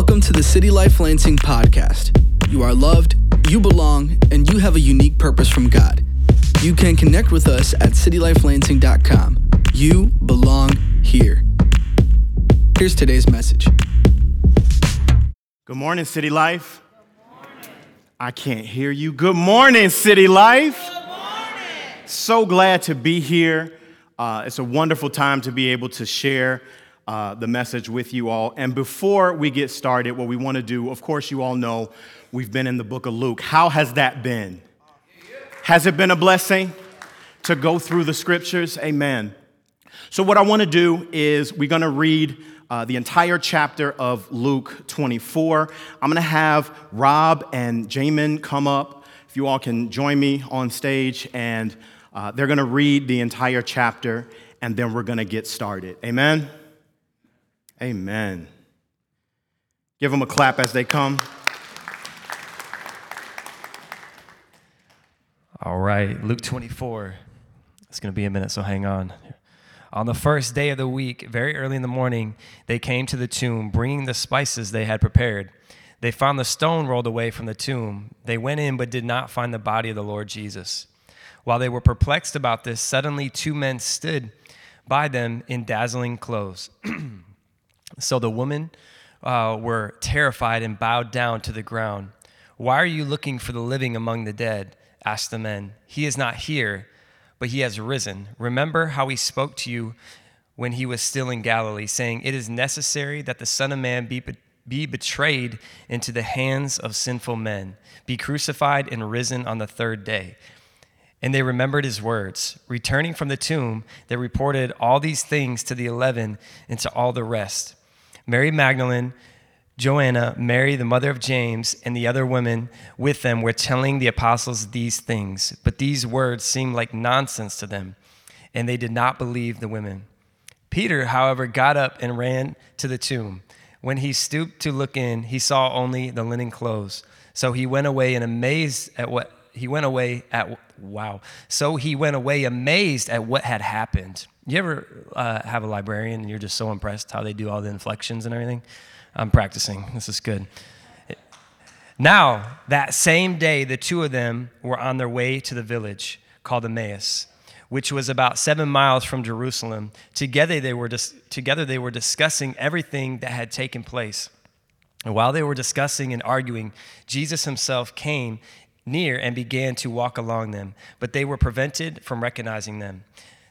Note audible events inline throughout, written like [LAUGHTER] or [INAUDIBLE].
Welcome to the City Life Lansing podcast. You are loved, you belong, and you have a unique purpose from God. You can connect with us at citylifelansing.com. You belong here. Here's today's message. Good morning, City Life. I can't hear you. Good morning, City Life. So glad to be here. Uh, it's a wonderful time to be able to share uh, the message with you all. And before we get started, what we want to do, of course, you all know we've been in the book of Luke. How has that been? Has it been a blessing to go through the scriptures? Amen. So, what I want to do is we're going to read uh, the entire chapter of Luke 24. I'm going to have Rob and Jamin come up. If you all can join me on stage, and uh, they're going to read the entire chapter, and then we're going to get started. Amen. Amen. Give them a clap as they come. All right, Luke 24. It's going to be a minute, so hang on. On the first day of the week, very early in the morning, they came to the tomb, bringing the spices they had prepared. They found the stone rolled away from the tomb. They went in, but did not find the body of the Lord Jesus. While they were perplexed about this, suddenly two men stood by them in dazzling clothes. [CLEARS THROAT] so the women uh, were terrified and bowed down to the ground. Why are you looking for the living among the dead? asked the men. He is not here, but he has risen. Remember how he spoke to you when he was still in Galilee, saying, It is necessary that the Son of Man be, be betrayed into the hands of sinful men, be crucified, and risen on the third day. And they remembered his words. Returning from the tomb, they reported all these things to the eleven and to all the rest. Mary Magdalene, Joanna, Mary, the mother of James, and the other women with them were telling the apostles these things. But these words seemed like nonsense to them, and they did not believe the women. Peter, however, got up and ran to the tomb. When he stooped to look in, he saw only the linen clothes. So he went away and amazed at what he went away at wow. So he went away amazed at what had happened. You ever uh, have a librarian and you're just so impressed how they do all the inflections and everything? I'm practicing. This is good. Now, that same day, the two of them were on their way to the village called Emmaus, which was about seven miles from Jerusalem. Together they were, dis- together they were discussing everything that had taken place. And while they were discussing and arguing, Jesus himself came near and began to walk along them, but they were prevented from recognizing them.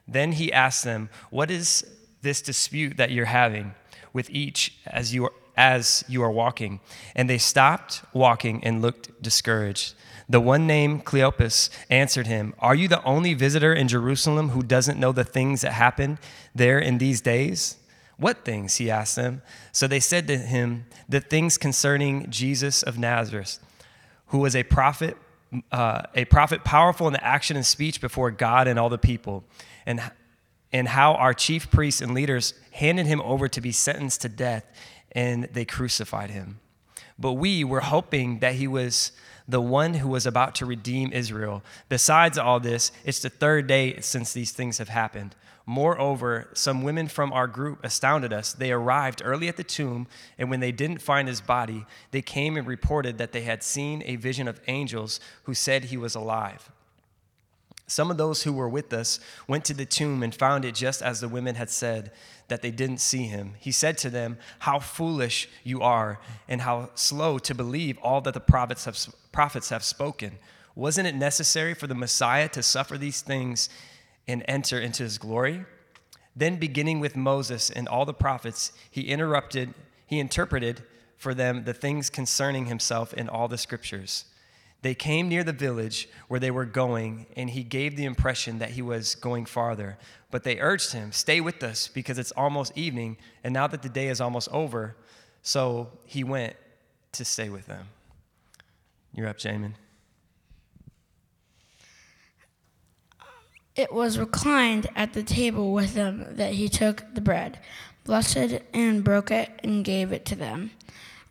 Then he asked them, What is this dispute that you're having with each as you are, as you are walking? And they stopped walking and looked discouraged. The one named Cleopas answered him, Are you the only visitor in Jerusalem who doesn't know the things that happened there in these days? What things? He asked them. So they said to him, The things concerning Jesus of Nazareth, who was a prophet, uh, a prophet powerful in the action and speech before God and all the people, and, and how our chief priests and leaders handed him over to be sentenced to death, and they crucified him. But we were hoping that he was the one who was about to redeem Israel. Besides all this, it's the third day since these things have happened. Moreover, some women from our group astounded us. They arrived early at the tomb, and when they didn't find his body, they came and reported that they had seen a vision of angels who said he was alive. Some of those who were with us went to the tomb and found it just as the women had said, that they didn't see him. He said to them, How foolish you are, and how slow to believe all that the prophets have, prophets have spoken. Wasn't it necessary for the Messiah to suffer these things and enter into his glory? Then, beginning with Moses and all the prophets, he interrupted, he interpreted for them the things concerning himself in all the scriptures. They came near the village where they were going, and he gave the impression that he was going farther. But they urged him, Stay with us, because it's almost evening, and now that the day is almost over. So he went to stay with them. You're up, Jamin. It was reclined at the table with them that he took the bread, blessed and broke it, and gave it to them.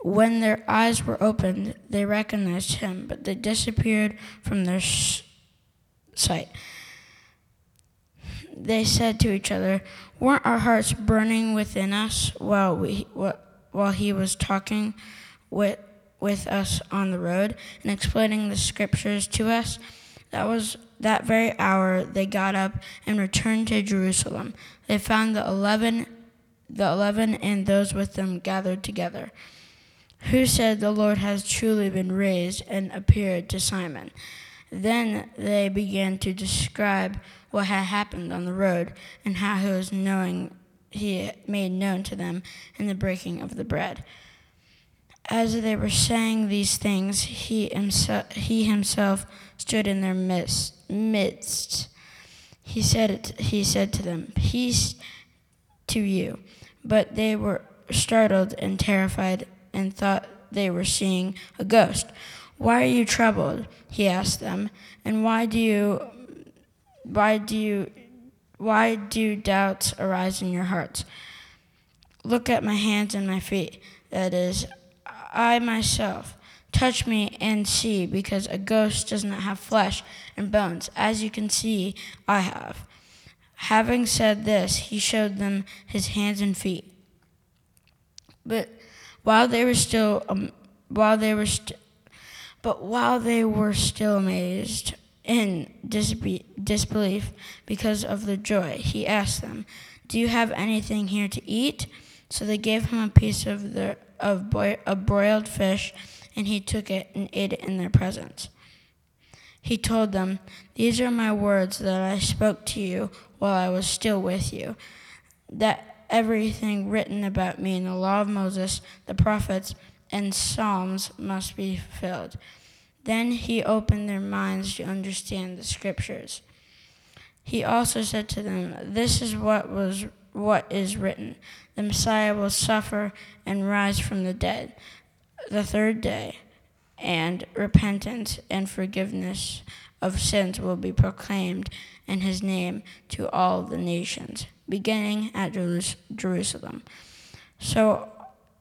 When their eyes were opened, they recognized him, but they disappeared from their sight. They said to each other, Weren't our hearts burning within us while we, while he was talking with with us on the road and explaining the scriptures to us. That was that very hour they got up and returned to Jerusalem. They found the eleven the eleven and those with them gathered together. Who said the Lord has truly been raised and appeared to Simon? Then they began to describe what had happened on the road and how he was knowing he made known to them in the breaking of the bread. As they were saying these things, he himself, he himself stood in their midst. He, said he said to them, Peace to you. But they were startled and terrified and thought they were seeing a ghost. Why are you troubled? He asked them. And why do you why do you why do doubts arise in your hearts? Look at my hands and my feet. That is, I myself. Touch me and see, because a ghost does not have flesh and bones, as you can see I have. Having said this, he showed them his hands and feet. But while they were still, um, while they were, st- but while they were still amazed in disbe- disbelief because of the joy, he asked them, "Do you have anything here to eat?" So they gave him a piece of the of boi- a broiled fish, and he took it and ate it in their presence. He told them, "These are my words that I spoke to you while I was still with you, that everything written about me in the law of Moses, the prophets, and Psalms must be fulfilled." Then he opened their minds to understand the scriptures. He also said to them, This is what was what is written. The Messiah will suffer and rise from the dead the third day, and repentance and forgiveness of sins will be proclaimed in his name to all the nations, beginning at Jerusalem. So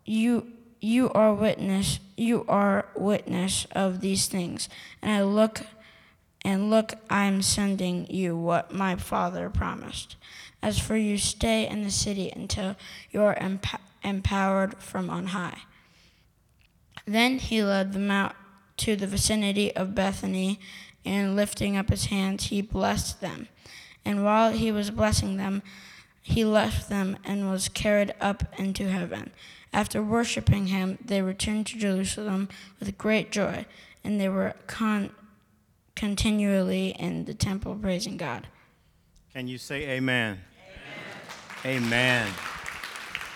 you you are witness you are witness of these things. And i look and look i'm sending you what my father promised. As for you stay in the city until you are emp- empowered from on high. Then he led them out to the vicinity of bethany and lifting up his hands he blessed them. And while he was blessing them he left them and was carried up into heaven after worshiping him, they returned to Jerusalem with great joy, and they were con- continually in the temple praising God. Can you say amen? Amen. amen.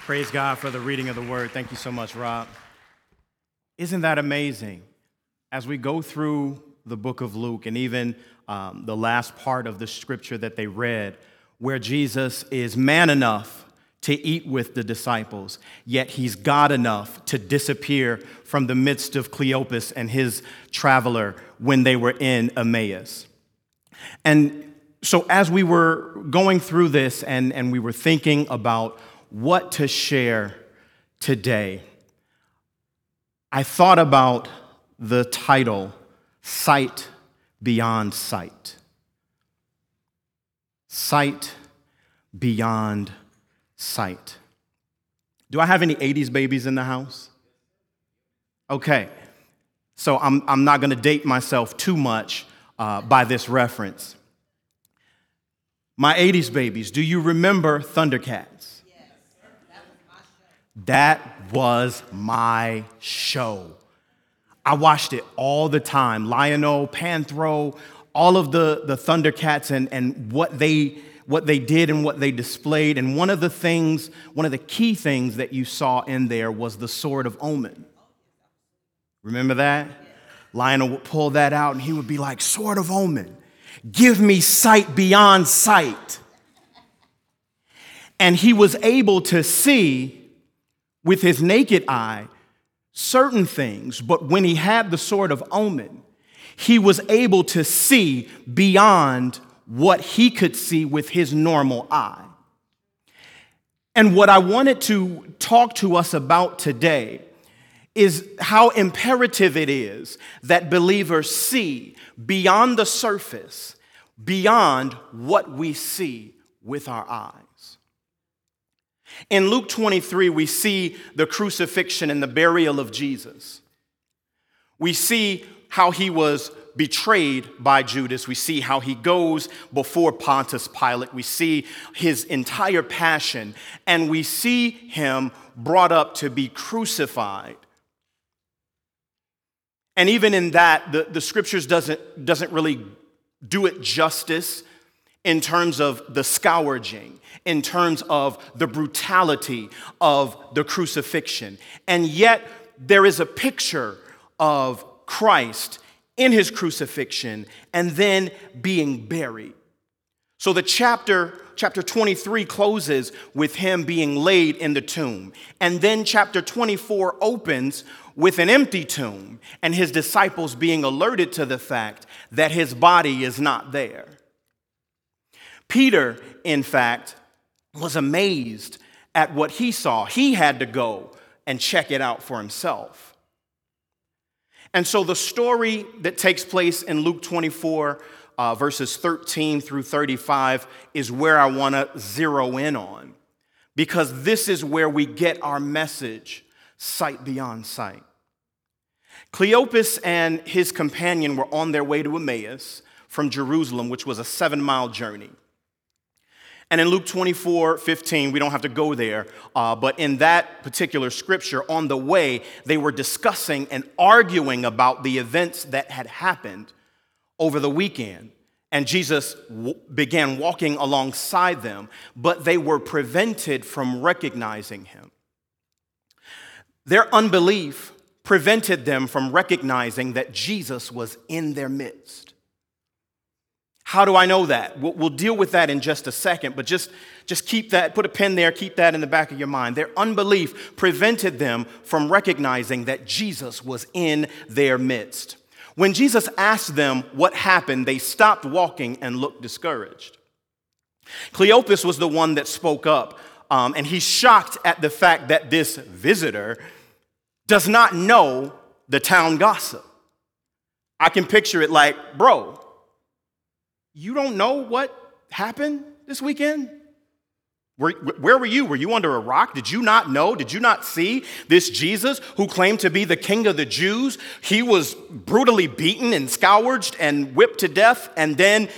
Praise God for the reading of the word. Thank you so much, Rob. Isn't that amazing? As we go through the book of Luke and even um, the last part of the scripture that they read, where Jesus is man enough to eat with the disciples, yet he's God enough to disappear from the midst of Cleopas and his traveler when they were in Emmaus. And so, as we were going through this and, and we were thinking about what to share today, I thought about the title, Sight Beyond Sight. Sight Beyond sight. Do I have any 80s babies in the house? Okay, so I'm, I'm not gonna date myself too much uh, by this reference. My 80s babies, do you remember Thundercats? Yes. That was my show. I watched it all the time. Lion-O, Panthro, all of the, the Thundercats and, and what they what they did and what they displayed. And one of the things, one of the key things that you saw in there was the sword of omen. Remember that? Lion-O would pull that out and he would be like, Sword of omen, give me sight beyond sight. And he was able to see with his naked eye certain things, but when he had the sword of omen, he was able to see beyond what he could see with his normal eye. And what I wanted to talk to us about today is how imperative it is that believers see beyond the surface, beyond what we see with our eyes. In Luke 23, we see the crucifixion and the burial of Jesus. We see how he was betrayed by Judas. We see how he goes before Pontius Pilate. We see his entire passion, and we see him brought up to be crucified. And even in that, the, the scriptures doesn't, doesn't really do it justice in terms of the scourging, in terms of the brutality of the crucifixion. And yet, there is a picture of Christ in his crucifixion and then being buried. So the chapter chapter 23 closes with him being laid in the tomb. And then chapter 24 opens with an empty tomb and his disciples being alerted to the fact that his body is not there. Peter, in fact, was amazed at what he saw. He had to go and check it out for himself. And so the story that takes place in Luke 24, uh, verses 13 through 35, is where I want to zero in on because this is where we get our message sight beyond sight. Cleopas and his companion were on their way to Emmaus from Jerusalem, which was a seven mile journey. And in Luke 24, 15, we don't have to go there, uh, but in that particular scripture, on the way, they were discussing and arguing about the events that had happened over the weekend. And Jesus w- began walking alongside them, but they were prevented from recognizing him. Their unbelief prevented them from recognizing that Jesus was in their midst. How do I know that? We'll, we'll, deal with that in just a second, but just, just keep that, put a pin there, keep that in the back of your mind. Their unbelief prevented them from recognizing that Jesus was in their midst. When Jesus asked them what happened, they stopped walking and looked discouraged. Cleopas was the one that spoke up, um, and he's shocked at the fact that this visitor does not know the town gossip. I can picture it like, bro, you don't know what happened this weekend? Where, where, were you? Were you under a rock? Did you not know? Did you not see this Jesus who claimed to be the king of the Jews? He was brutally beaten and scourged and whipped to death and then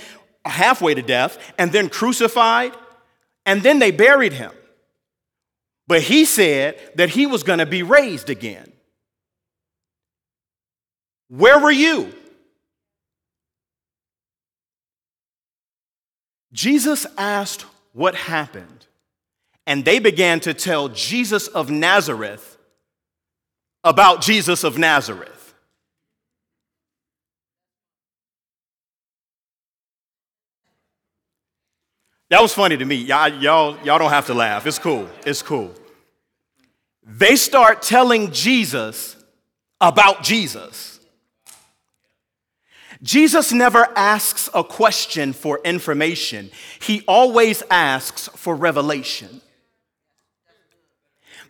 halfway to death and then crucified and then they buried him. But he said that he was going to be raised again. Where were you? Jesus asked what happened, and they began to tell Jesus of Nazareth about Jesus of Nazareth. That was funny to me. Y'all, y'all, y'all don't have to laugh. It's cool. It's cool. They start telling Jesus about Jesus. Jesus never asks a question for information, he always asks for revelation.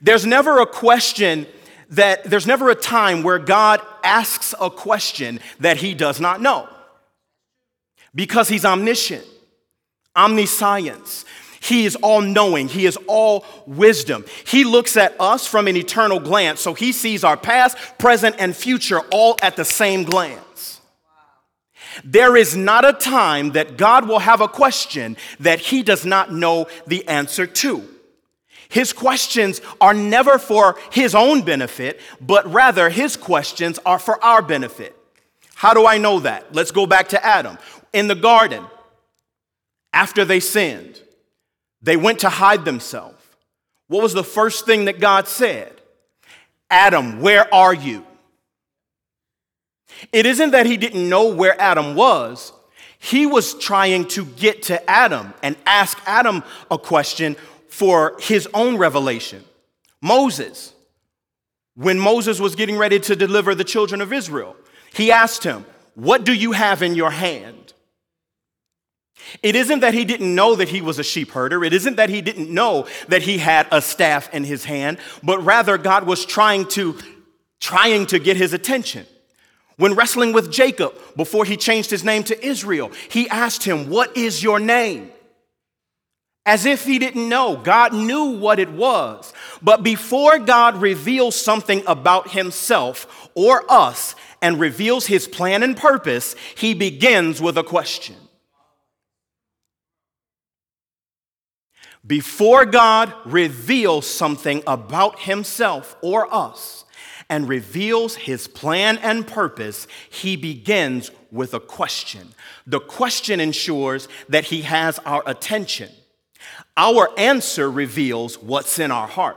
There's never a question that, there's never a time where God asks a question that he does not know. Because he's omniscient, omniscience. He is all knowing. He is all wisdom. He looks at us from an eternal glance, so he sees our past, present, and future all at the same glance. There is not a time that God will have a question that he does not know the answer to. His questions are never for his own benefit, but rather his questions are for our benefit. How do I know that? Let's go back to Adam. In the garden, after they sinned, they went to hide themselves. What was the first thing that God said? Adam, where are you? It isn't that he didn't know where Adam was, he was trying to get to Adam and ask Adam a question for his own revelation. Moses, when Moses was getting ready to deliver the children of Israel, he asked him, What do you have in your hand? It isn't that he didn't know that he was a sheep herder. It isn't that he didn't know that he had a staff in his hand, but rather God was trying to trying to get his attention. When wrestling with Jacob before he changed his name to Israel, he asked him, What is your name? as if he didn't know. God knew what it was. But before God reveals something about himself or us and reveals his plan and purpose, he begins with a question. Before God reveals something about himself or us and reveals his plan and purpose, he begins with a question. The question ensures that he has our attention. Our answer reveals what's in our heart.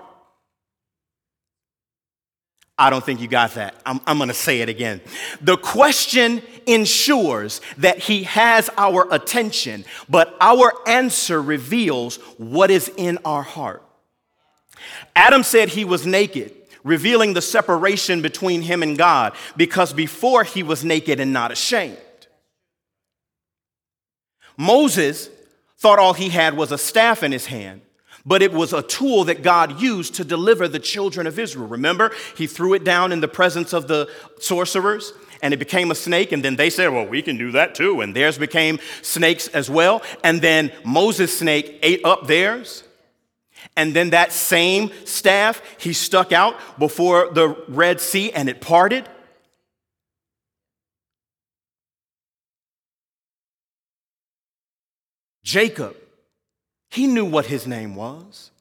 I don't think you got that. I'm, I'm going to say it again. The question ensures that he has our attention, but our answer reveals what is in our heart. Adam said he was naked, revealing the separation between him and God, because before he was naked and not ashamed. Moses thought all he had was a staff in his hand, but it was a tool that God used to deliver the children of Israel. Remember, he threw it down in the presence of the sorcerers and it became a snake. And then they said, Well, we can do that too. And theirs became snakes as well. And then Moses' snake ate up theirs. And then that same staff he stuck out before the Red Sea and it parted. Jacob, he knew what his name was.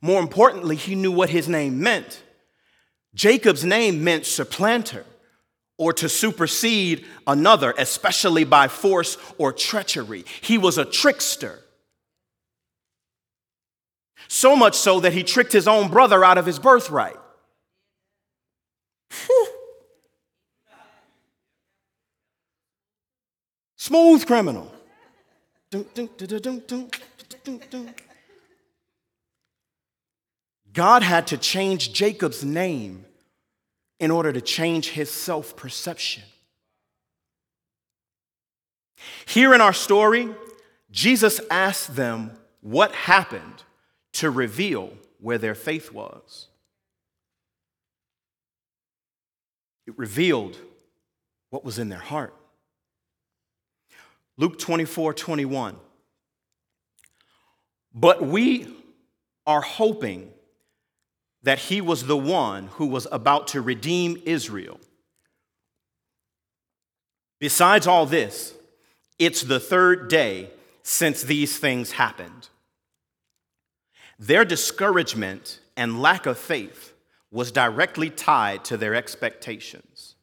More importantly, he knew what his name meant. Jacob's name meant supplanter or to supersede another, especially by force or treachery. He was a trickster. So much so that he tricked his own brother out of his birthright. Smooth criminal. God had to change Jacob's name in order to change his self perception. Here in our story, Jesus asked them what happened to reveal where their faith was. It revealed what was in their heart. Luke 24 21. But we are hoping that he was the one who was about to redeem Israel. Besides all this, it's the third day since these things happened. Their discouragement and lack of faith was directly tied to their expectations.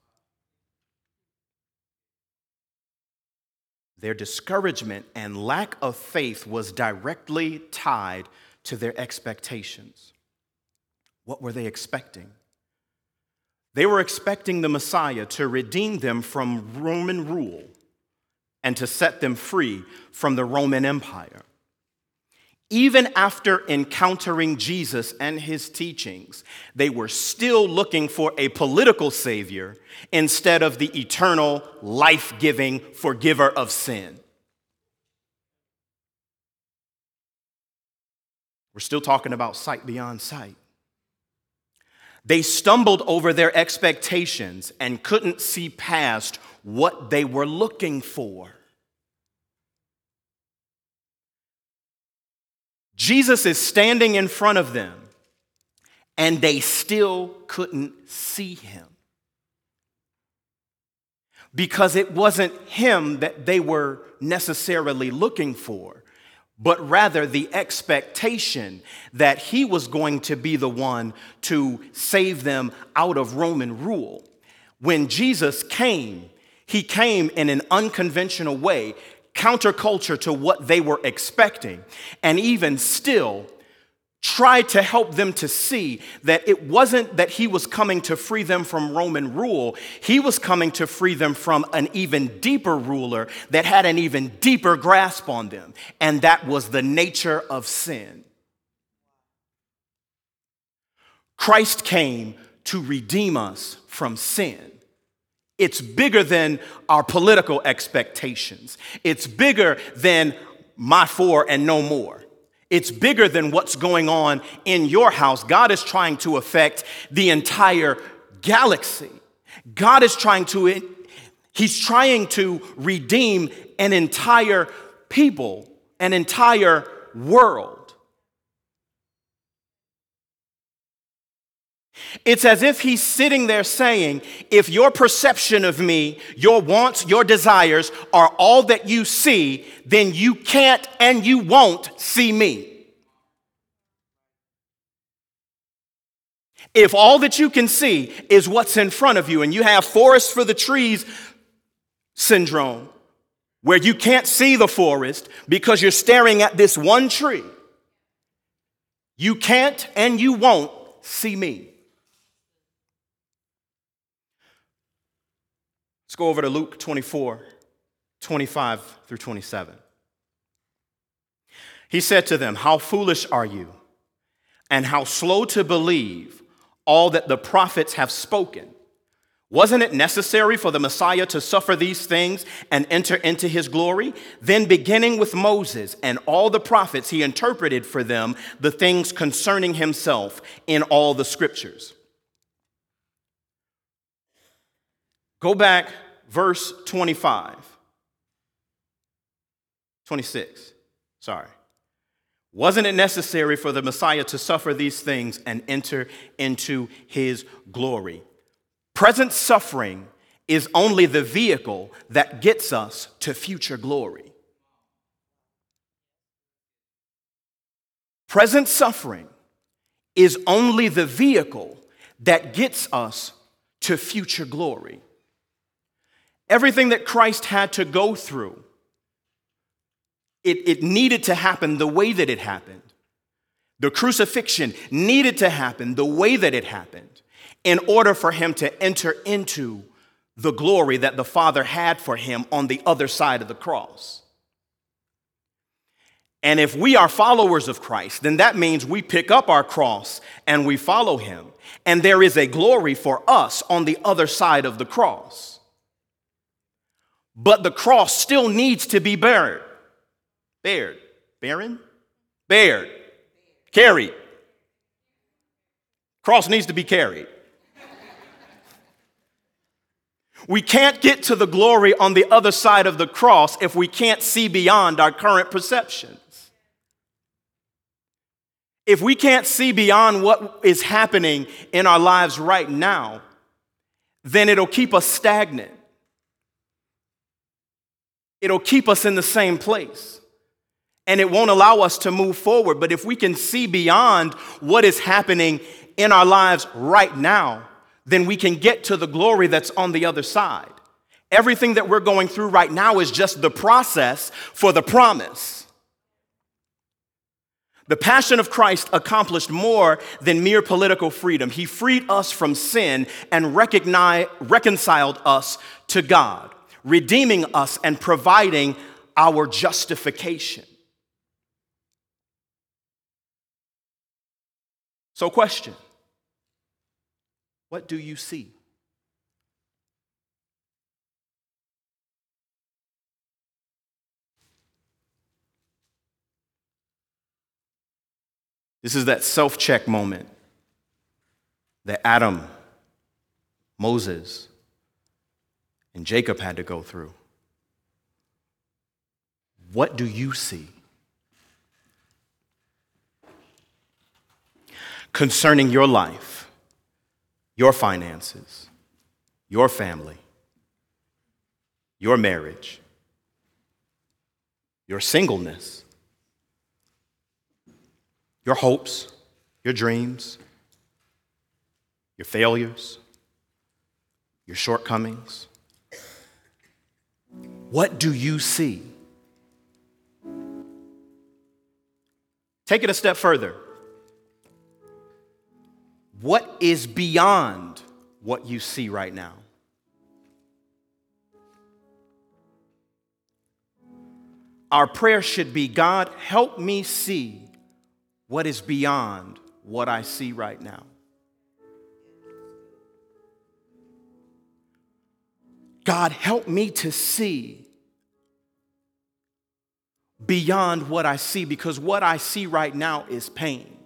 Their discouragement and lack of faith was directly tied to their expectations. What were they expecting? They were expecting the Messiah to redeem them from Roman rule and to set them free from the Roman Empire. Even after encountering Jesus and his teachings, they were still looking for a political savior instead of the eternal, life giving forgiver of sin. We're still talking about sight beyond sight. They stumbled over their expectations and couldn't see past what they were looking for. Jesus is standing in front of them, and they still couldn't see him. Because it wasn't him that they were necessarily looking for, but rather the expectation that he was going to be the one to save them out of Roman rule. When Jesus came, he came in an unconventional way counterculture to what they were expecting, and even still tried to help them to see that it wasn't that he was coming to free them from Roman rule, he was coming to free them from an even deeper ruler that had an even deeper grasp on them, and that was the nature of sin. Christ came to redeem us from sin. It's bigger than our political expectations. It's bigger than my four and no more. It's bigger than what's going on in your house. God is trying to affect the entire galaxy. God is trying to, He's trying to redeem an entire people, an entire world. It's as if he's sitting there saying, if your perception of me, your wants, your desires are all that you see, then you can't and you won't see me. If all that you can see is what's in front of you, and you have forest for the trees syndrome, where you can't see the forest because you're staring at this one tree, you can't and you won't see me. Let's go over to Luke 24, 25 through 27. He said to them, How foolish are you, and how slow to believe all that the prophets have spoken. Wasn't it necessary for the Messiah to suffer these things and enter into his glory? Then, beginning with Moses and all the prophets, he interpreted for them the things concerning himself in all the scriptures. Go back, verse 25. 26. Sorry. Wasn't it necessary for the Messiah to suffer these things and enter into his glory? Present suffering is only the vehicle that gets us to future glory. Present suffering is only the vehicle that gets us to future glory. Everything that Christ had to go through it, it needed to happen the way that it happened. The crucifixion needed to happen the way that it happened in order for him to enter into the glory that the Father had for him on the other side of the cross. And if we are followers of Christ, then that means we pick up our cross and we follow him. And there is a glory for us on the other side of the cross. But the cross still needs to be buried. Bared. Baron? Bared. Carried. Cross needs to be carried. We can't get to the glory on the other side of the cross if we can't see beyond our current perceptions. If we can't see beyond what is happening in our lives right now, then it'll keep us stagnant. It'll keep us in the same place and it won't allow us to move forward. But if we can see beyond what is happening in our lives right now, then we can get to the glory that's on the other side. Everything that we're going through right now is just the process for the promise. The passion of Christ accomplished more than mere political freedom. He freed us from sin and reconciled us to God, redeeming us and providing our justification. So, question What do you see? This is that self check moment that Adam, Moses, and Jacob had to go through. What do you see? concerning your life, your finances, your family, your marriage, your singleness, your hopes, your dreams, your failures, your shortcomings. What do you see? Take it a step further. What is beyond what you see right now? Our prayer should be God, help me see what is beyond what I see right now. God, help me to see beyond what I see because what I see right now is pain.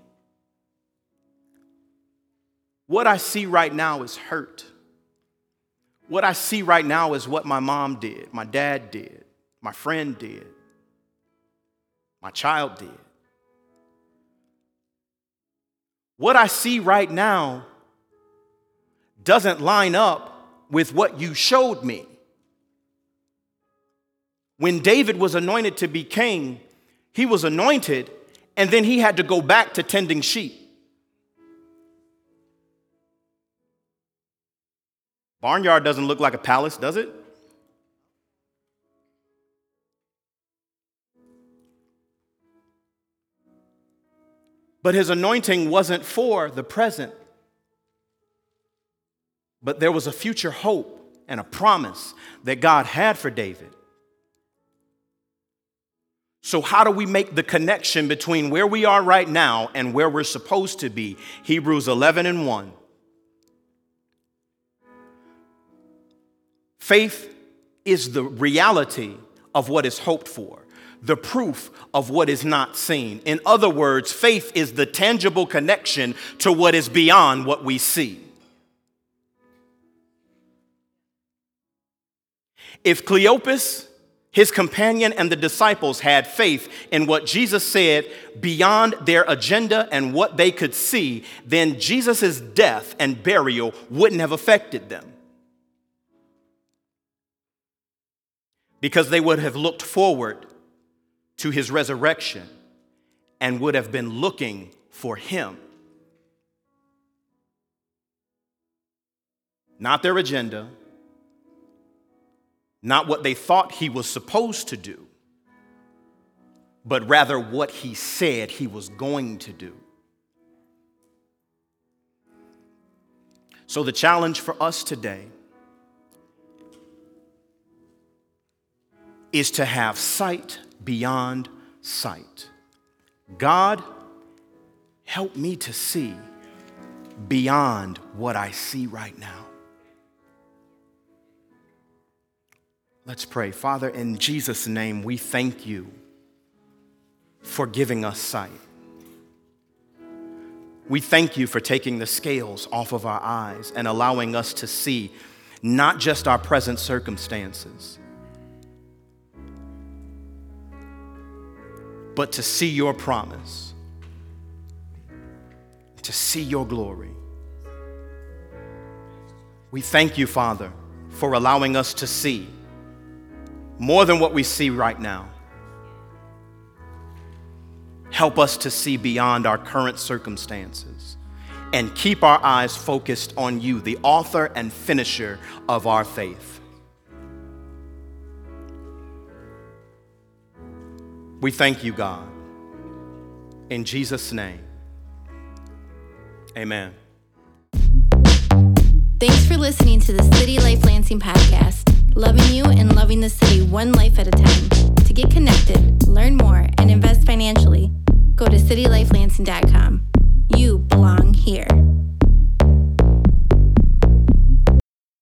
What I see right now is hurt. What I see right now is what my mom did, my dad did, my friend did, my child did. What I see right now doesn't line up with what you showed me. When David was anointed to be king, he was anointed and then he had to go back to tending sheep. Barnyard doesn't look like a palace, does it? But his anointing wasn't for the present, but there was a future hope and a promise that God had for David. So, how do we make the connection between where we are right now and where we're supposed to be? Hebrews 11 and 1. Faith is the reality of what is hoped for the proof of what is not seen. In other words, faith is the tangible connection to what is beyond what we see. If Cleopas, his companion, and the disciples had faith in what Jesus said beyond their agenda and what they could see, then Jesus' death and burial wouldn't have affected them. Because they would have looked forward to his resurrection and would have been looking for him. Not their agenda, not what they thought he was supposed to do, but rather what he said he was going to do. So, the challenge for us today is to have sight beyond sight. God, help me to see beyond what I see right now. Let's pray. Father, in Jesus' name, we thank you for giving us sight. We thank you for taking the scales off of our eyes and allowing us to see not just our present circumstances but to see your promise, to see your glory. We thank you, Father, for allowing us to see more than what we see right now. Help us to see beyond our current circumstances and keep our eyes focused on you, the author and finisher of our faith. We thank you, God. In Jesus' name, amen. Thanks for listening to the City Life Lansing podcast, loving you and loving the city one life at a time. To get connected, learn more, and invest financially, go to citylifelansing.com. You belong here.